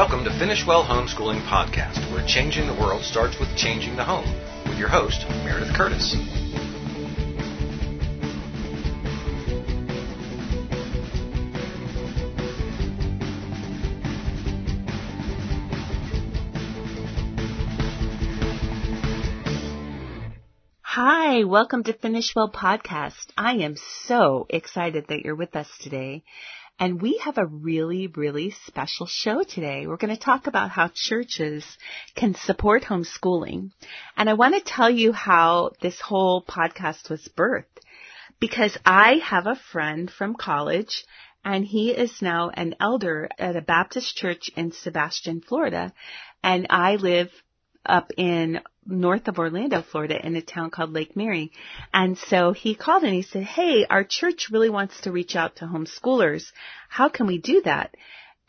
Welcome to Finish Well Homeschooling Podcast, where changing the world starts with changing the home, with your host, Meredith Curtis. Hi, welcome to Finish Well Podcast. I am so excited that you're with us today. And we have a really, really special show today. We're going to talk about how churches can support homeschooling. And I want to tell you how this whole podcast was birthed because I have a friend from college and he is now an elder at a Baptist church in Sebastian, Florida. And I live up in north of Orlando, Florida in a town called Lake Mary. And so he called and he said, Hey, our church really wants to reach out to homeschoolers. How can we do that?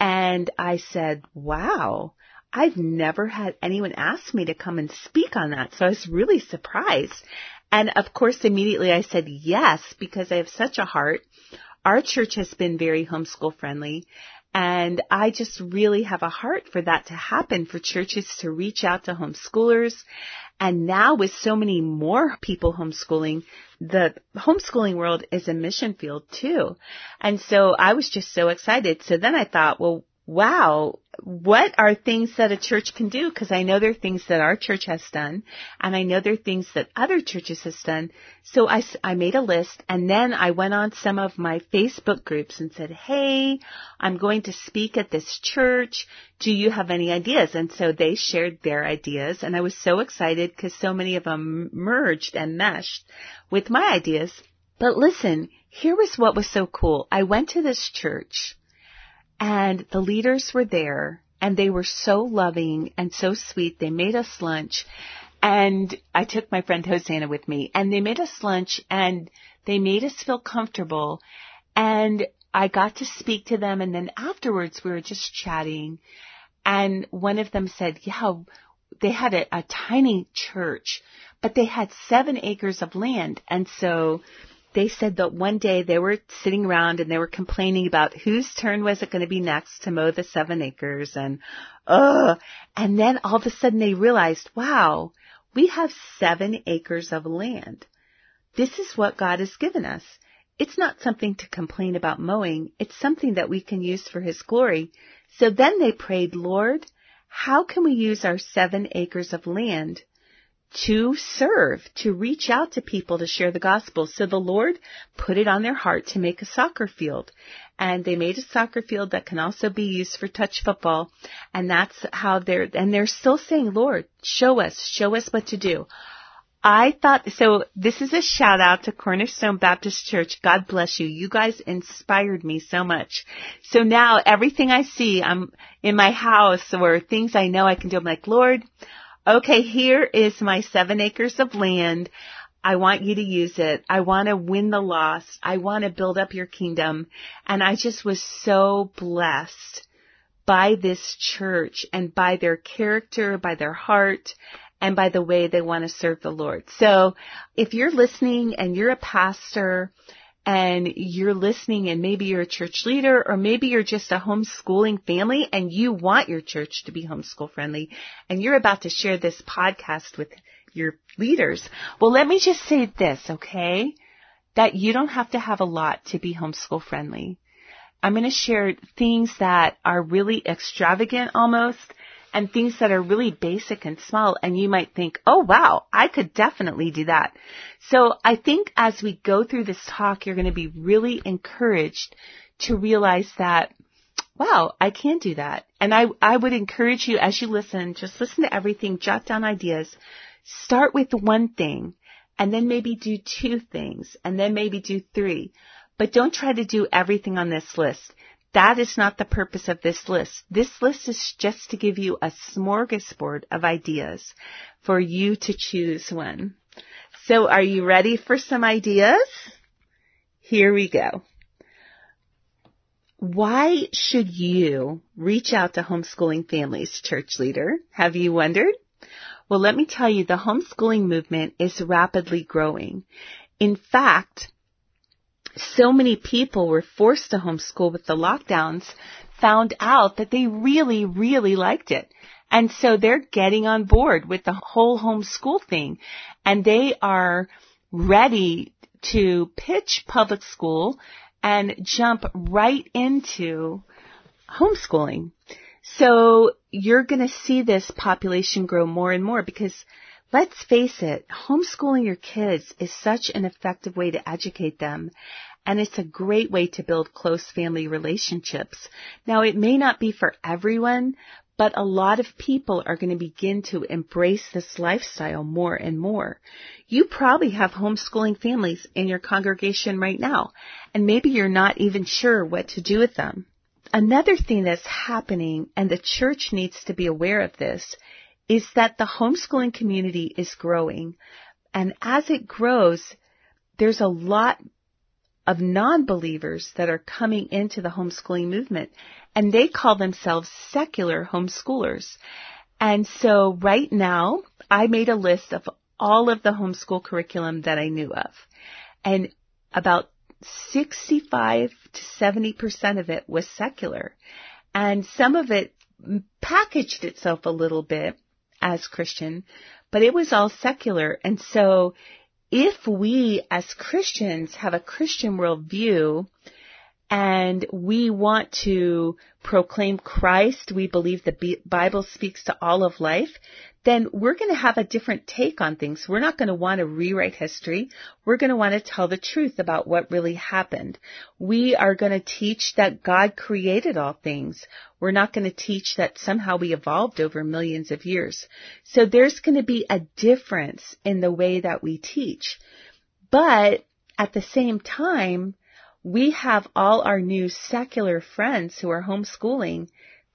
And I said, wow, I've never had anyone ask me to come and speak on that. So I was really surprised. And of course, immediately I said yes, because I have such a heart. Our church has been very homeschool friendly and I just really have a heart for that to happen, for churches to reach out to homeschoolers. And now with so many more people homeschooling, the homeschooling world is a mission field too. And so I was just so excited. So then I thought, well, wow, what are things that a church can do? Because I know there are things that our church has done, and I know there are things that other churches has done. So I, I made a list, and then I went on some of my Facebook groups and said, hey, I'm going to speak at this church. Do you have any ideas? And so they shared their ideas, and I was so excited because so many of them merged and meshed with my ideas. But listen, here was what was so cool. I went to this church and the leaders were there and they were so loving and so sweet. They made us lunch and I took my friend Hosanna with me and they made us lunch and they made us feel comfortable and I got to speak to them and then afterwards we were just chatting and one of them said, yeah, they had a, a tiny church, but they had seven acres of land. And so they said that one day they were sitting around and they were complaining about whose turn was it going to be next to mow the seven acres and, ugh. And then all of a sudden they realized, wow, we have seven acres of land. This is what God has given us. It's not something to complain about mowing. It's something that we can use for His glory. So then they prayed, Lord, how can we use our seven acres of land to serve, to reach out to people to share the gospel. So the Lord put it on their heart to make a soccer field. And they made a soccer field that can also be used for touch football. And that's how they're, and they're still saying, Lord, show us, show us what to do. I thought, so this is a shout out to Cornerstone Baptist Church. God bless you. You guys inspired me so much. So now everything I see, I'm in my house or things I know I can do, I'm like, Lord, okay, here is my seven acres of land. I want you to use it. I want to win the lost. I want to build up your kingdom. And I just was so blessed by this church and by their character, by their heart, and by the way they want to serve the Lord. So if you're listening and you're a pastor and you're listening and maybe you're a church leader or maybe you're just a homeschooling family and you want your church to be homeschool friendly and you're about to share this podcast with your leaders. Well, let me just say this, okay? That you don't have to have a lot to be homeschool friendly. I'm going to share things that are really extravagant almost and things that are really basic and small and you might think, oh wow, I could definitely do that. So I think as we go through this talk, you're going to be really encouraged to realize that, wow, I can do that. And I, I would encourage you as you listen, just listen to everything, jot down ideas, start with one thing and then maybe do two things and then maybe do three. But don't try to do everything on this list. That is not the purpose of this list. This list is just to give you a smorgasbord of ideas for you to choose one. So are you ready for some ideas? Here we go. Why should you reach out to homeschooling families, church leader? Have you wondered? Well, let me tell you, the homeschooling movement is rapidly growing. In fact, so many people were forced to homeschool with the lockdowns found out that they really, really liked it. And so they're getting on board with the whole homeschool thing and they are ready to pitch public school and jump right into homeschooling. So you're going to see this population grow more and more because let's face it, homeschooling your kids is such an effective way to educate them and it's a great way to build close family relationships. Now it may not be for everyone, but a lot of people are going to begin to embrace this lifestyle more and more. You probably have homeschooling families in your congregation right now, and maybe you're not even sure what to do with them. Another thing that's happening, and the church needs to be aware of this, is that the homeschooling community is growing. And as it grows, there's a lot of non-believers that are coming into the homeschooling movement and they call themselves secular homeschoolers. And so right now I made a list of all of the homeschool curriculum that I knew of and about 65 to 70% of it was secular and some of it packaged itself a little bit as Christian, but it was all secular. And so if we as Christians have a Christian worldview and we want to proclaim Christ, we believe the Bible speaks to all of life, then we're going to have a different take on things. We're not going to want to rewrite history. We're going to want to tell the truth about what really happened. We are going to teach that God created all things. We're not going to teach that somehow we evolved over millions of years. So there's going to be a difference in the way that we teach. But at the same time, we have all our new secular friends who are homeschooling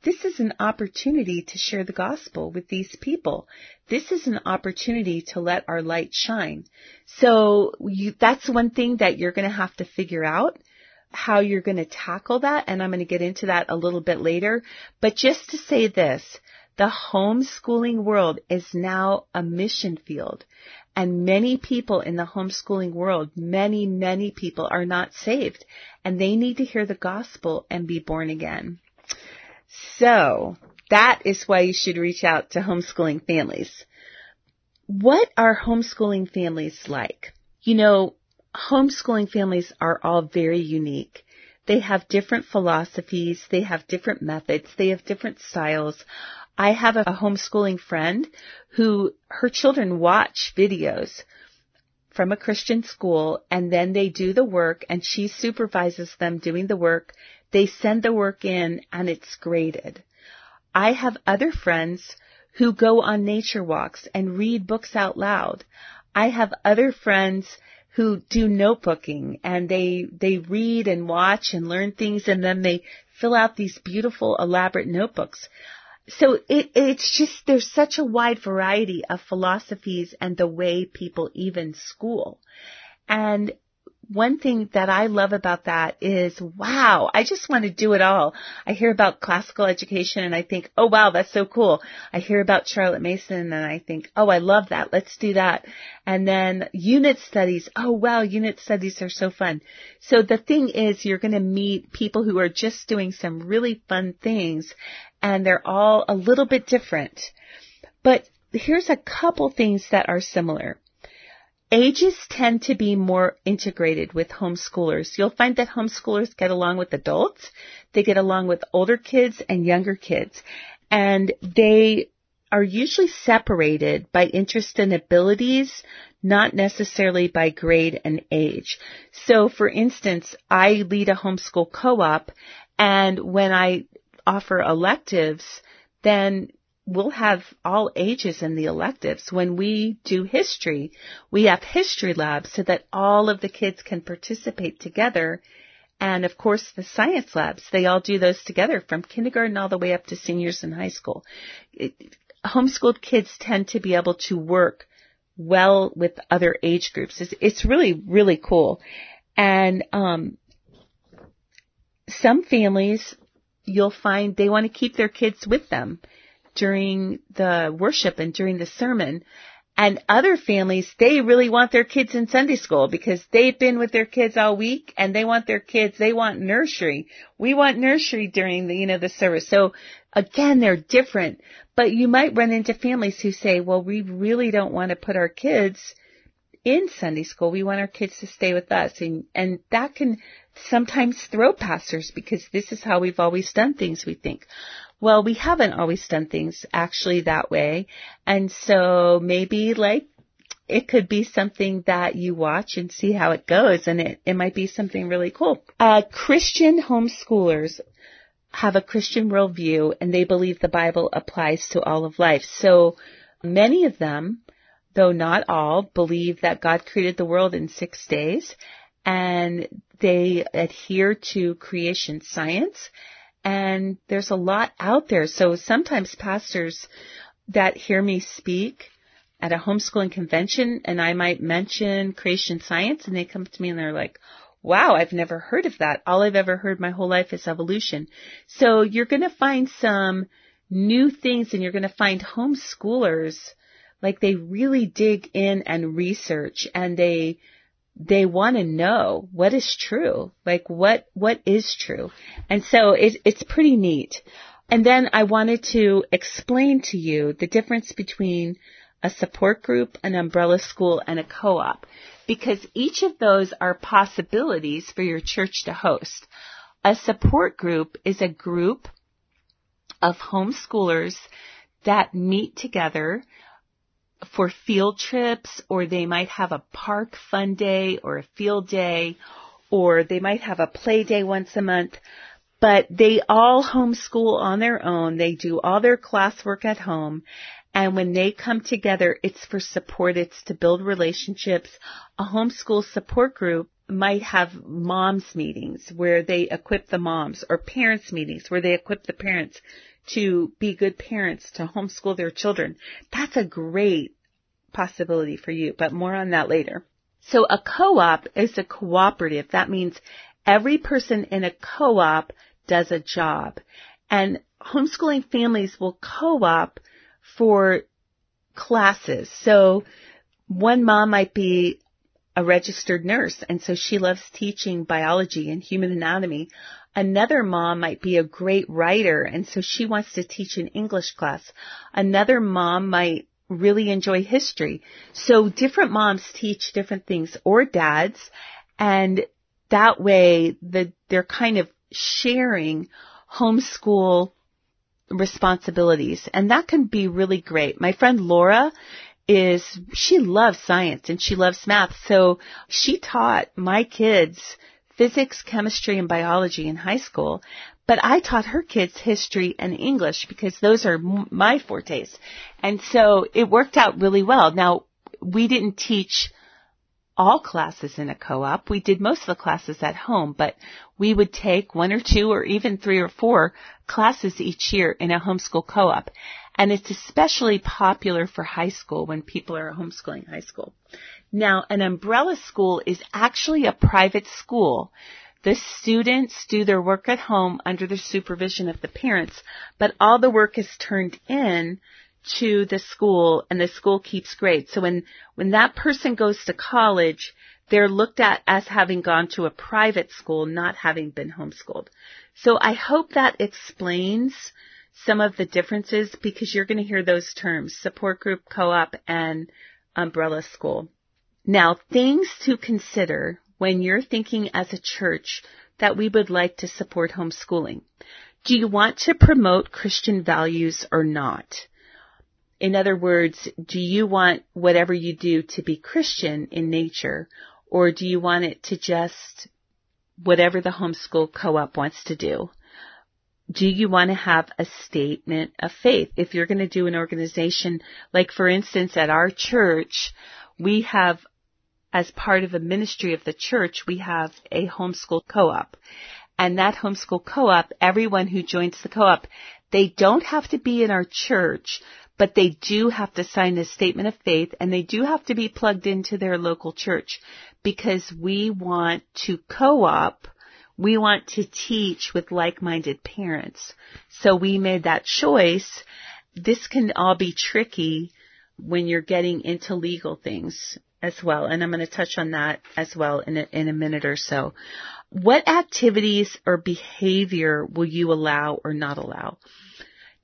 this is an opportunity to share the gospel with these people. This is an opportunity to let our light shine. So you, that's one thing that you're going to have to figure out how you're going to tackle that. And I'm going to get into that a little bit later. But just to say this, the homeschooling world is now a mission field. And many people in the homeschooling world, many, many people are not saved and they need to hear the gospel and be born again. So that is why you should reach out to homeschooling families. What are homeschooling families like? You know, homeschooling families are all very unique. They have different philosophies. They have different methods. They have different styles. I have a homeschooling friend who her children watch videos from a Christian school and then they do the work and she supervises them doing the work they send the work in and it's graded. I have other friends who go on nature walks and read books out loud. I have other friends who do notebooking and they, they read and watch and learn things and then they fill out these beautiful elaborate notebooks. So it, it's just, there's such a wide variety of philosophies and the way people even school. And one thing that I love about that is, wow, I just want to do it all. I hear about classical education and I think, oh wow, that's so cool. I hear about Charlotte Mason and I think, oh, I love that. Let's do that. And then unit studies. Oh wow, unit studies are so fun. So the thing is, you're going to meet people who are just doing some really fun things and they're all a little bit different. But here's a couple things that are similar. Ages tend to be more integrated with homeschoolers. You'll find that homeschoolers get along with adults, they get along with older kids and younger kids, and they are usually separated by interest and abilities, not necessarily by grade and age. So for instance, I lead a homeschool co-op and when I offer electives, then we'll have all ages in the electives. When we do history, we have history labs so that all of the kids can participate together. And of course, the science labs, they all do those together from kindergarten all the way up to seniors in high school. It, homeschooled kids tend to be able to work well with other age groups. It's, it's really, really cool. And, um, some families, you'll find they want to keep their kids with them during the worship and during the sermon. And other families, they really want their kids in Sunday school because they've been with their kids all week and they want their kids, they want nursery. We want nursery during the, you know, the service. So again, they're different, but you might run into families who say, well, we really don't want to put our kids in Sunday school. We want our kids to stay with us. And, and that can sometimes throw pastors because this is how we've always done things, we think. Well, we haven't always done things actually that way. And so maybe like it could be something that you watch and see how it goes and it, it might be something really cool. Uh, Christian homeschoolers have a Christian worldview and they believe the Bible applies to all of life. So many of them, though not all, believe that God created the world in six days and they adhere to creation science and there's a lot out there. So sometimes pastors that hear me speak at a homeschooling convention and I might mention creation science and they come to me and they're like, wow, I've never heard of that. All I've ever heard my whole life is evolution. So you're going to find some new things and you're going to find homeschoolers like they really dig in and research and they they want to know what is true, like what what is true, and so it, it's pretty neat. And then I wanted to explain to you the difference between a support group, an umbrella school, and a co-op, because each of those are possibilities for your church to host. A support group is a group of homeschoolers that meet together for field trips or they might have a park fun day or a field day or they might have a play day once a month. But they all homeschool on their own. They do all their classwork at home. And when they come together, it's for support. It's to build relationships. A homeschool support group might have moms meetings where they equip the moms or parents meetings where they equip the parents to be good parents, to homeschool their children. That's a great possibility for you, but more on that later. So a co-op is a cooperative. That means every person in a co-op does a job. And homeschooling families will co-op for classes. So one mom might be a registered nurse and so she loves teaching biology and human anatomy. Another mom might be a great writer and so she wants to teach an English class. Another mom might really enjoy history. So different moms teach different things or dads and that way the, they're kind of sharing homeschool responsibilities and that can be really great. My friend Laura is she loves science and she loves math. So she taught my kids physics, chemistry, and biology in high school. But I taught her kids history and English because those are my fortes. And so it worked out really well. Now, we didn't teach all classes in a co-op. We did most of the classes at home, but we would take one or two or even three or four classes each year in a homeschool co-op. And it's especially popular for high school when people are homeschooling high school. Now, an umbrella school is actually a private school. The students do their work at home under the supervision of the parents, but all the work is turned in to the school and the school keeps grades. So when, when that person goes to college, they're looked at as having gone to a private school, not having been homeschooled. So I hope that explains some of the differences because you're going to hear those terms, support group, co-op, and umbrella school. Now, things to consider when you're thinking as a church that we would like to support homeschooling. Do you want to promote Christian values or not? In other words, do you want whatever you do to be Christian in nature, or do you want it to just whatever the homeschool co-op wants to do? Do you want to have a statement of faith? If you're going to do an organization, like for instance at our church, we have as part of a ministry of the church, we have a homeschool co-op. And that homeschool co-op, everyone who joins the co-op, they don't have to be in our church, but they do have to sign a statement of faith and they do have to be plugged into their local church because we want to co-op we want to teach with like-minded parents. So we made that choice. This can all be tricky when you're getting into legal things as well. And I'm going to touch on that as well in a, in a minute or so. What activities or behavior will you allow or not allow?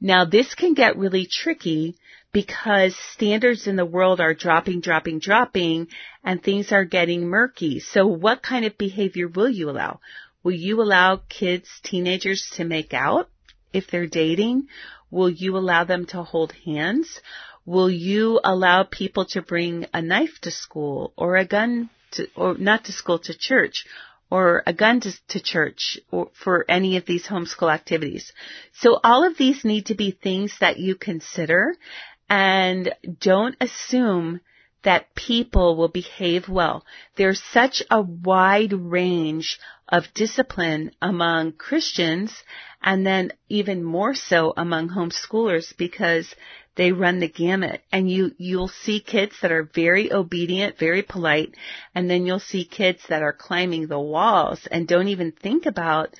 Now this can get really tricky because standards in the world are dropping, dropping, dropping and things are getting murky. So what kind of behavior will you allow? Will you allow kids, teenagers to make out if they're dating? Will you allow them to hold hands? Will you allow people to bring a knife to school or a gun to, or not to school, to church? or a gun to, to, church or for any of these homeschool activities. So all of these need to be things that you consider and don't assume that people will behave well. There's such a wide range of discipline among Christians and then even more so among homeschoolers because they run the gamut and you, you'll see kids that are very obedient, very polite, and then you'll see kids that are climbing the walls and don't even think about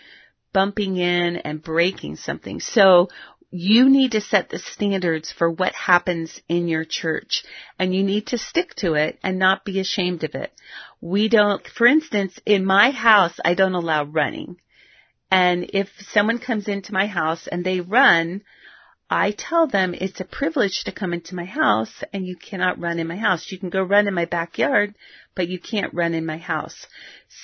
bumping in and breaking something. So you need to set the standards for what happens in your church and you need to stick to it and not be ashamed of it. We don't, for instance, in my house, I don't allow running. And if someone comes into my house and they run, I tell them it's a privilege to come into my house and you cannot run in my house. You can go run in my backyard, but you can't run in my house.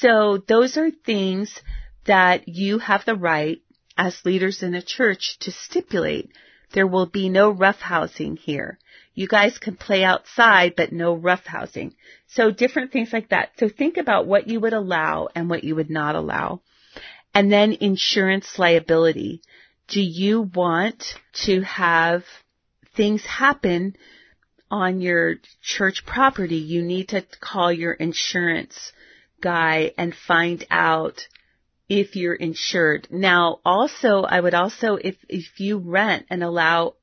So those are things that you have the right as leaders in a church to stipulate there will be no roughhousing here. You guys can play outside, but no roughhousing. So different things like that. So think about what you would allow and what you would not allow. And then insurance liability. Do you want to have things happen on your church property? You need to call your insurance guy and find out if you're insured. Now, also, I would also, if, if you rent and allow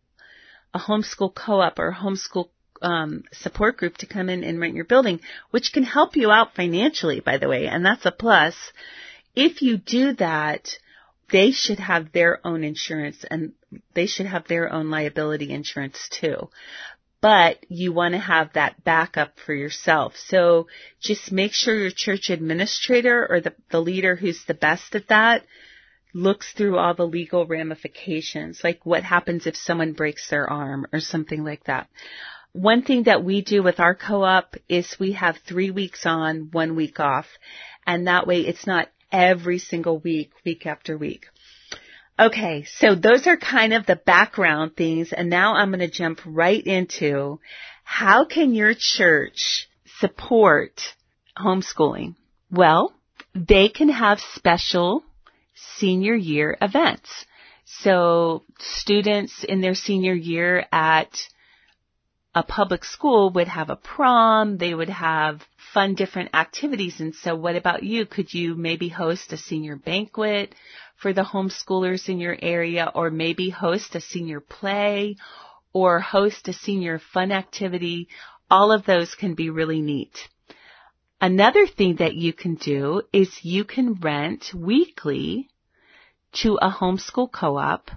a homeschool co-op or homeschool um, support group to come in and rent your building, which can help you out financially, by the way, and that's a plus. If you do that, they should have their own insurance and they should have their own liability insurance too but you want to have that backup for yourself. So just make sure your church administrator or the, the leader who's the best at that looks through all the legal ramifications, like what happens if someone breaks their arm or something like that. One thing that we do with our co-op is we have three weeks on, one week off, and that way it's not every single week, week after week. Okay, so those are kind of the background things, and now I'm going to jump right into how can your church support homeschooling? Well, they can have special senior year events. So students in their senior year at a public school would have a prom, they would have fun different activities. And so what about you? Could you maybe host a senior banquet? For the homeschoolers in your area or maybe host a senior play or host a senior fun activity. All of those can be really neat. Another thing that you can do is you can rent weekly to a homeschool co-op.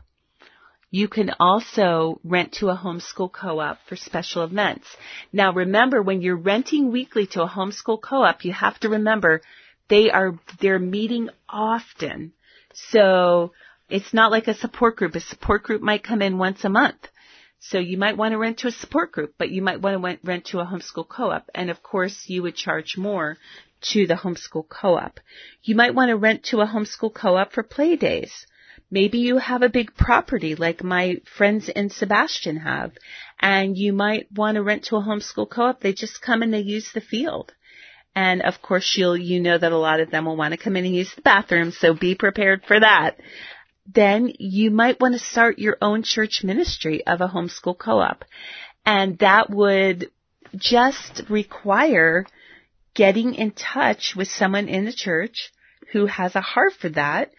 You can also rent to a homeschool co-op for special events. Now remember, when you're renting weekly to a homeschool co-op, you have to remember they are, they're meeting often. So it's not like a support group. A support group might come in once a month. So you might want to rent to a support group, but you might want to rent to a homeschool co-op. And of course you would charge more to the homeschool co-op. You might want to rent to a homeschool co-op for play days. Maybe you have a big property like my friends in Sebastian have, and you might want to rent to a homeschool co-op. They just come and they use the field. And of course you'll, you know that a lot of them will want to come in and use the bathroom, so be prepared for that. Then you might want to start your own church ministry of a homeschool co-op. And that would just require getting in touch with someone in the church who has a heart for that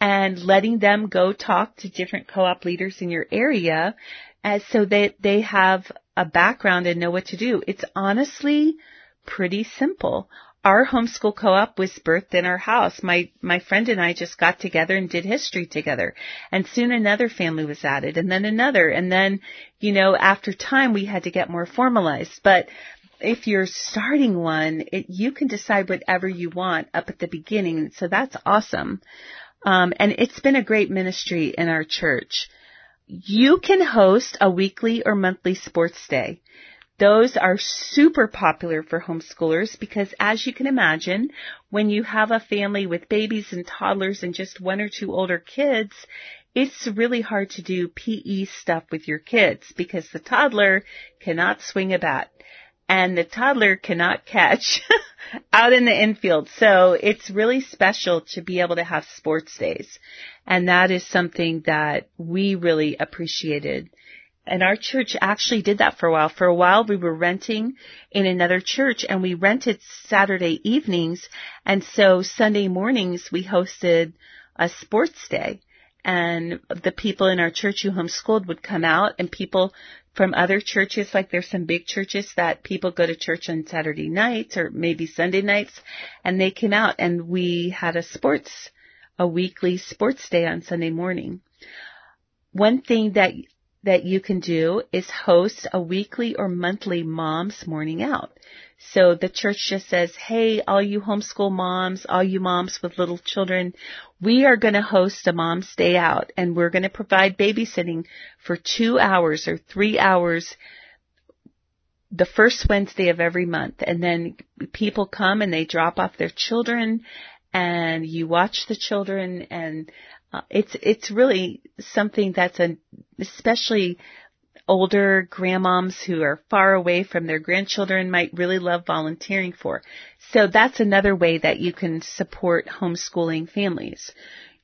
and letting them go talk to different co-op leaders in your area as so that they have a background and know what to do. It's honestly pretty simple. our homeschool co-op was birthed in our house. My, my friend and I just got together and did history together. And soon another family was added and then another. And then, you know, after time we had to get more formalized. But if you're starting one, it, you can decide whatever you want up at the beginning. So that's awesome. Um, and it's been a great ministry in our church. You can host a weekly or monthly sports day. Those are super popular for homeschoolers because as you can imagine, when you have a family with babies and toddlers and just one or two older kids, it's really hard to do PE stuff with your kids because the toddler cannot swing a bat and the toddler cannot catch out in the infield. So it's really special to be able to have sports days. And that is something that we really appreciated and our church actually did that for a while. For a while, we were renting in another church and we rented Saturday evenings. And so Sunday mornings, we hosted a sports day. And the people in our church who homeschooled would come out and people from other churches, like there's some big churches that people go to church on Saturday nights or maybe Sunday nights, and they came out and we had a sports, a weekly sports day on Sunday morning. One thing that that you can do is host a weekly or monthly mom's morning out. So the church just says, hey, all you homeschool moms, all you moms with little children, we are going to host a mom's day out and we're going to provide babysitting for two hours or three hours the first Wednesday of every month. And then people come and they drop off their children and you watch the children and uh, it's it's really something that's an especially older grandmoms who are far away from their grandchildren might really love volunteering for. So that's another way that you can support homeschooling families.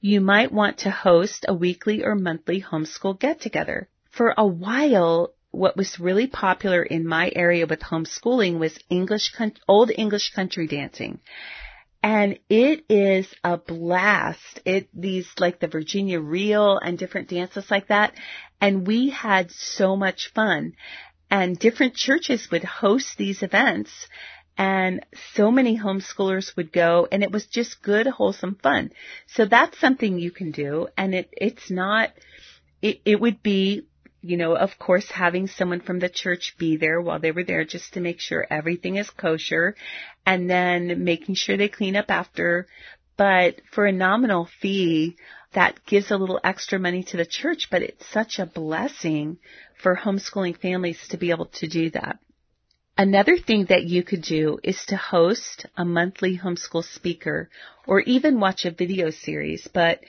You might want to host a weekly or monthly homeschool get together. For a while, what was really popular in my area with homeschooling was English, old English country dancing and it is a blast. It these like the Virginia Reel and different dances like that, and we had so much fun. And different churches would host these events, and so many homeschoolers would go, and it was just good, wholesome fun. So that's something you can do, and it it's not. It, it would be you know, of course, having someone from the church be there while they were there just to make sure everything is kosher and then making sure they clean up after. But for a nominal fee, that gives a little extra money to the church, but it's such a blessing for homeschooling families to be able to do that. Another thing that you could do is to host a monthly homeschool speaker or even watch a video series. But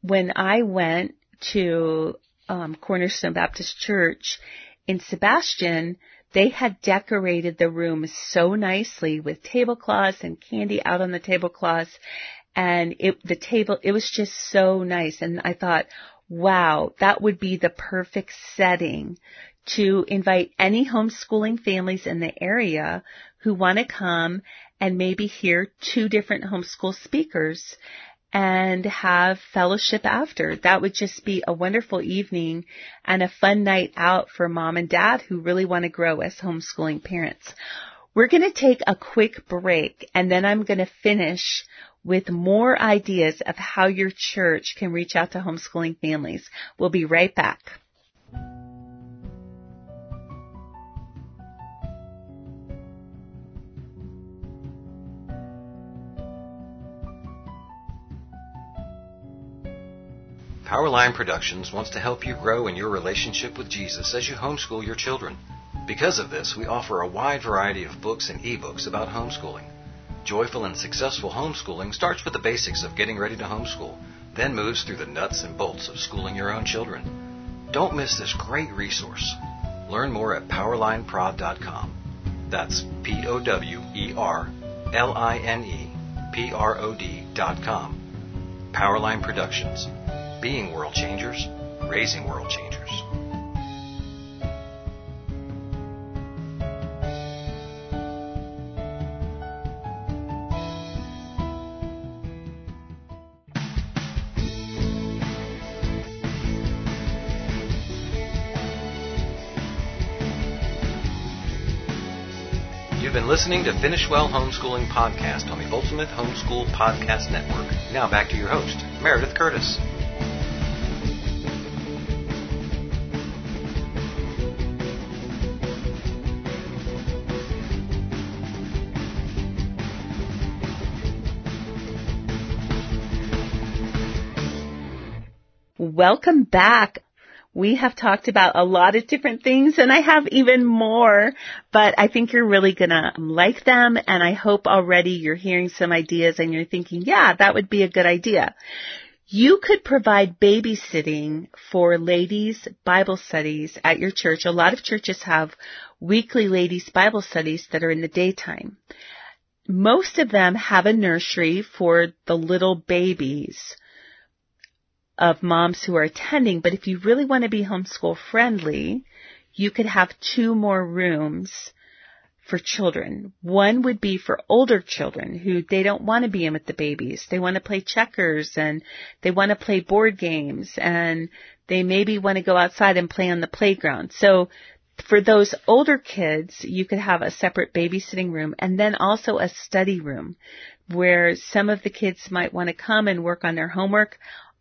when I went to um, Cornerstone Baptist Church in Sebastian, they had decorated the room so nicely with tablecloths and candy out on the tablecloths. And it, the table, it was just so nice. And I thought, wow, that would be the perfect setting to invite any homeschooling families in the area who want to come and maybe hear two different homeschool speakers and have fellowship after. That would just be a wonderful evening and a fun night out for mom and dad who really want to grow as homeschooling parents. We're going to take a quick break and then I'm going to finish with more ideas of how your church can reach out to homeschooling families. We'll be right back. Powerline Productions wants to help you grow in your relationship with Jesus as you homeschool your children. Because of this, we offer a wide variety of books and ebooks about homeschooling. Joyful and successful homeschooling starts with the basics of getting ready to homeschool, then moves through the nuts and bolts of schooling your own children. Don't miss this great resource. Learn more at powerlineprod.com. That's P O W E R L I N E P R O D.com. Powerline Productions being world changers, raising world changers. You've been listening to Finish Well Homeschooling Podcast on the Ultimate Homeschool Podcast Network. Now back to your host, Meredith Curtis. Welcome back. We have talked about a lot of different things and I have even more, but I think you're really gonna like them and I hope already you're hearing some ideas and you're thinking, yeah, that would be a good idea. You could provide babysitting for ladies Bible studies at your church. A lot of churches have weekly ladies Bible studies that are in the daytime. Most of them have a nursery for the little babies of moms who are attending, but if you really want to be homeschool friendly, you could have two more rooms for children. One would be for older children who they don't want to be in with the babies. They want to play checkers and they want to play board games and they maybe want to go outside and play on the playground. So for those older kids, you could have a separate babysitting room and then also a study room where some of the kids might want to come and work on their homework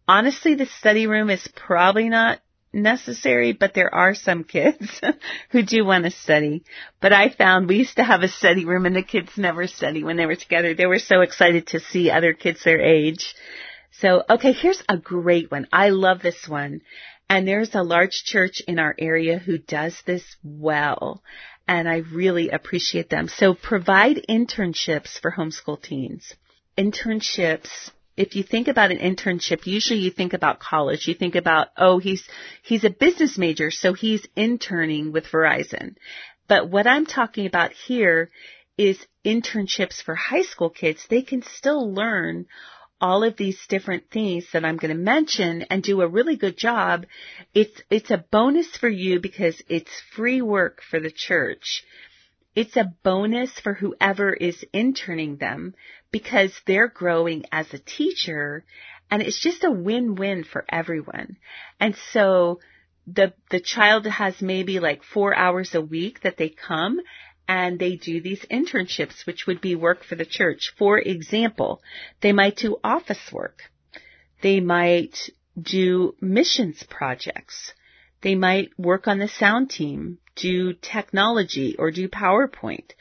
honestly, the study room is probably not necessary, but there are some kids who do want to study. But I found we used to have a study room and the kids never study when they were together. They were so excited to see other kids their age. So, okay, here's a great one. I love this one. And there's a large church in our area who does this well. And I really appreciate them. So provide internships for homeschool teens. Internships if you think about an internship, usually you think about college. You think about, oh, he's, he's a business major, so he's interning with Verizon. But what I'm talking about here is internships for high school kids. They can still learn all of these different things that I'm going to mention and do a really good job. It's, it's a bonus for you because it's free work for the church. It's a bonus for whoever is interning them because they're growing as a teacher and it's just a win-win for everyone. And so the, the child has maybe like four hours a week that they come and they do these internships, which would be work for the church. For example, they might do office work. They might do missions projects. They might work on the sound team, do technology, or do PowerPoint.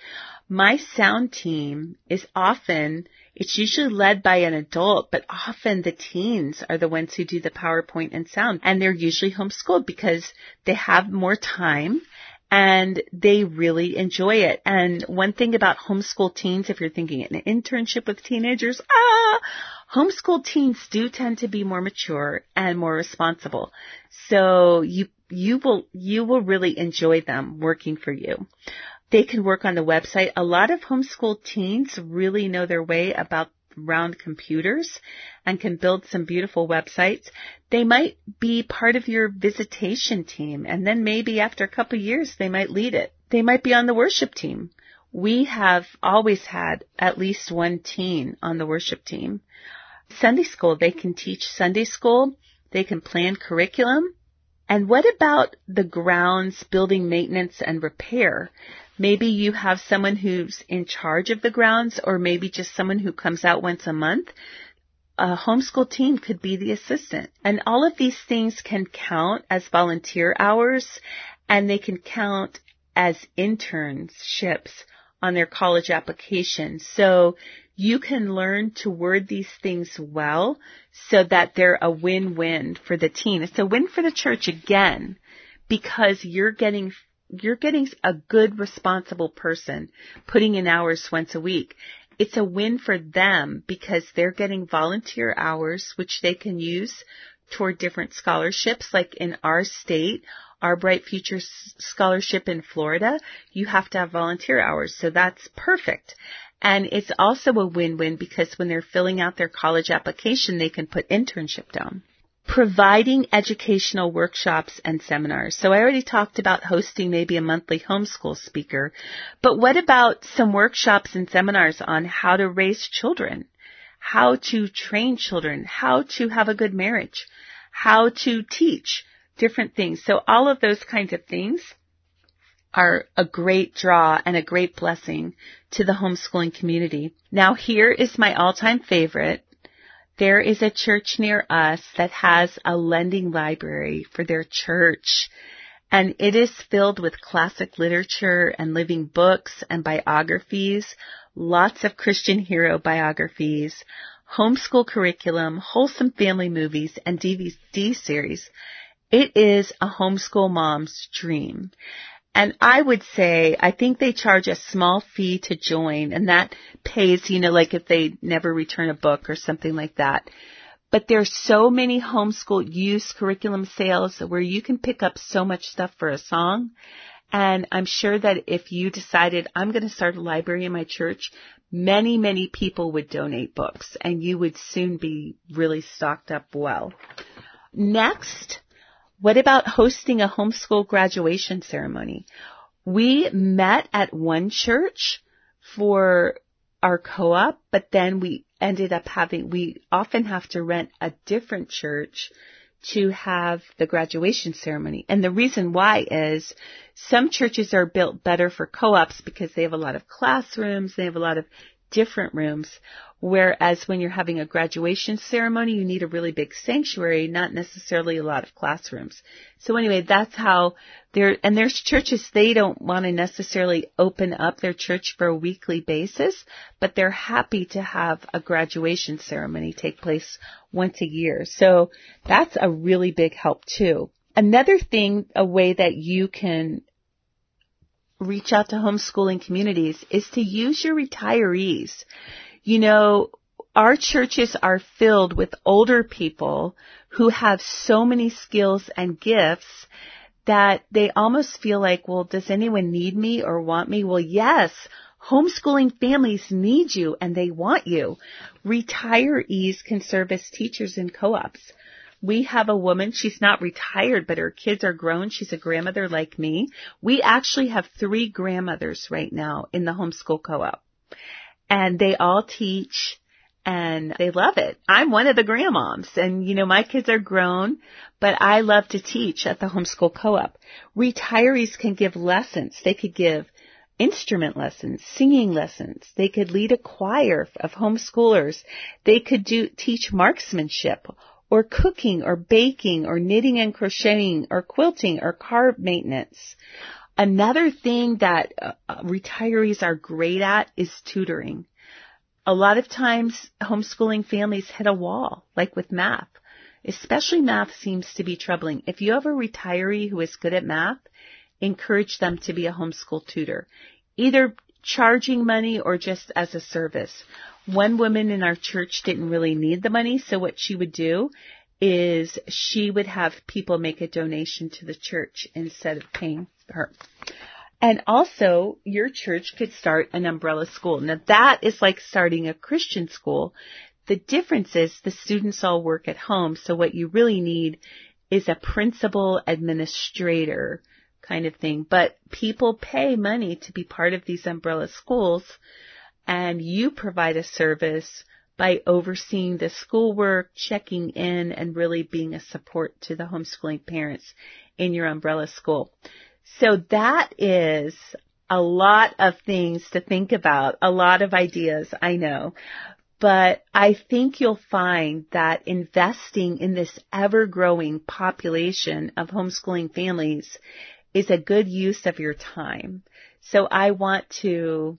My sound team is often, it's usually led by an adult, but often the teens are the ones who do the PowerPoint and sound. And they're usually homeschooled because they have more time and they really enjoy it. And one thing about homeschool teens, if you're thinking an internship with teenagers, ah, homeschool teens do tend to be more mature and more responsible. So you, you will, you will really enjoy them working for you. They can work on the website. A lot of homeschool teens really know their way about around computers and can build some beautiful websites. They might be part of your visitation team and then maybe after a couple years they might lead it. They might be on the worship team. We have always had at least one teen on the worship team. Sunday school, they can teach Sunday school. They can plan curriculum. And what about the grounds, building maintenance and repair? Maybe you have someone who's in charge of the grounds or maybe just someone who comes out once a month. A homeschool team could be the assistant. And all of these things can count as volunteer hours and they can count as internships on their college application. So you can learn to word these things well so that they're a win-win for the teen. It's a win for the church again because you're getting you're getting a good responsible person putting in hours once a week. It's a win for them because they're getting volunteer hours which they can use toward different scholarships like in our state our Bright Future Scholarship in Florida, you have to have volunteer hours. So that's perfect. And it's also a win-win because when they're filling out their college application, they can put internship down providing educational workshops and seminars. So I already talked about hosting maybe a monthly homeschool speaker, but what about some workshops and seminars on how to raise children, how to train children, how to have a good marriage, how to teach different things. So all of those kinds of things are a great draw and a great blessing to the homeschooling community. Now here is my all-time favorite. There is a church near us that has a lending library for their church and it is filled with classic literature and living books and biographies, lots of Christian hero biographies, homeschool curriculum, wholesome family movies, and DVD series. It is a homeschool mom's dream. And I would say, I think they charge a small fee to join and that pays, you know, like if they never return a book or something like that. But there's so many homeschool use curriculum sales where you can pick up so much stuff for a song. And I'm sure that if you decided I'm going to start a library in my church, many, many people would donate books and you would soon be really stocked up well. Next, what about hosting a homeschool graduation ceremony? We met at one church for our co-op, but then we ended up having, we often have to rent a different church to have the graduation ceremony. And the reason why is some churches are built better for co-ops because they have a lot of classrooms, they have a lot of different rooms. Whereas when you're having a graduation ceremony, you need a really big sanctuary, not necessarily a lot of classrooms. So anyway, that's how there, and there's churches, they don't want to necessarily open up their church for a weekly basis, but they're happy to have a graduation ceremony take place once a year. So that's a really big help too. Another thing, a way that you can reach out to homeschooling communities is to use your retirees. You know, our churches are filled with older people who have so many skills and gifts that they almost feel like, well, does anyone need me or want me? Well, yes. Homeschooling families need you and they want you. Retirees can serve as teachers in co-ops. We have a woman, she's not retired, but her kids are grown. She's a grandmother like me. We actually have three grandmothers right now in the homeschool co-op and they all teach and they love it. I'm one of the grandmoms and you know, my kids are grown, but I love to teach at the homeschool co-op. Retirees can give lessons. They could give instrument lessons, singing lessons. They could lead a choir of homeschoolers. They could do, teach marksmanship or cooking or baking or knitting and crocheting or quilting or car maintenance. Another thing that uh, retirees are great at is tutoring. A lot of times homeschooling families hit a wall, like with math. Especially math seems to be troubling. If you have a retiree who is good at math, encourage them to be a homeschool tutor. Either charging money or just as a service. One woman in our church didn't really need the money, so what she would do is she would have people make a donation to the church instead of paying her. And also, your church could start an umbrella school. Now that is like starting a Christian school. The difference is the students all work at home, so what you really need is a principal administrator kind of thing. But people pay money to be part of these umbrella schools, and you provide a service by overseeing the schoolwork, checking in, and really being a support to the homeschooling parents in your umbrella school. So that is a lot of things to think about, a lot of ideas, I know. But I think you'll find that investing in this ever growing population of homeschooling families is a good use of your time. So I want to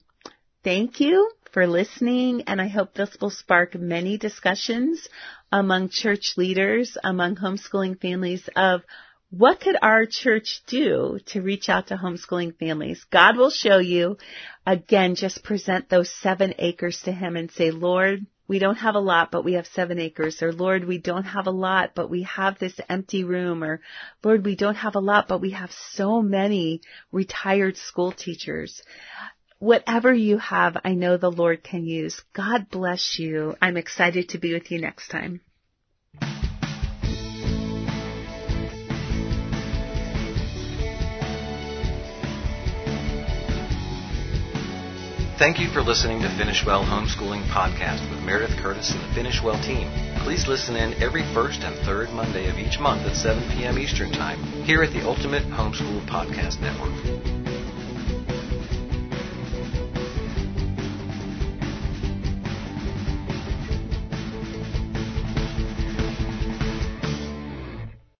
thank you for listening and I hope this will spark many discussions among church leaders, among homeschooling families of what could our church do to reach out to homeschooling families? God will show you. Again, just present those seven acres to Him and say, Lord, we don't have a lot, but we have seven acres. Or Lord, we don't have a lot, but we have this empty room. Or Lord, we don't have a lot, but we have so many retired school teachers. Whatever you have, I know the Lord can use. God bless you. I'm excited to be with you next time. Thank you for listening to Finish Well Homeschooling Podcast with Meredith Curtis and the Finish Well team. Please listen in every first and third Monday of each month at 7 p.m. Eastern Time here at the Ultimate Homeschool Podcast Network.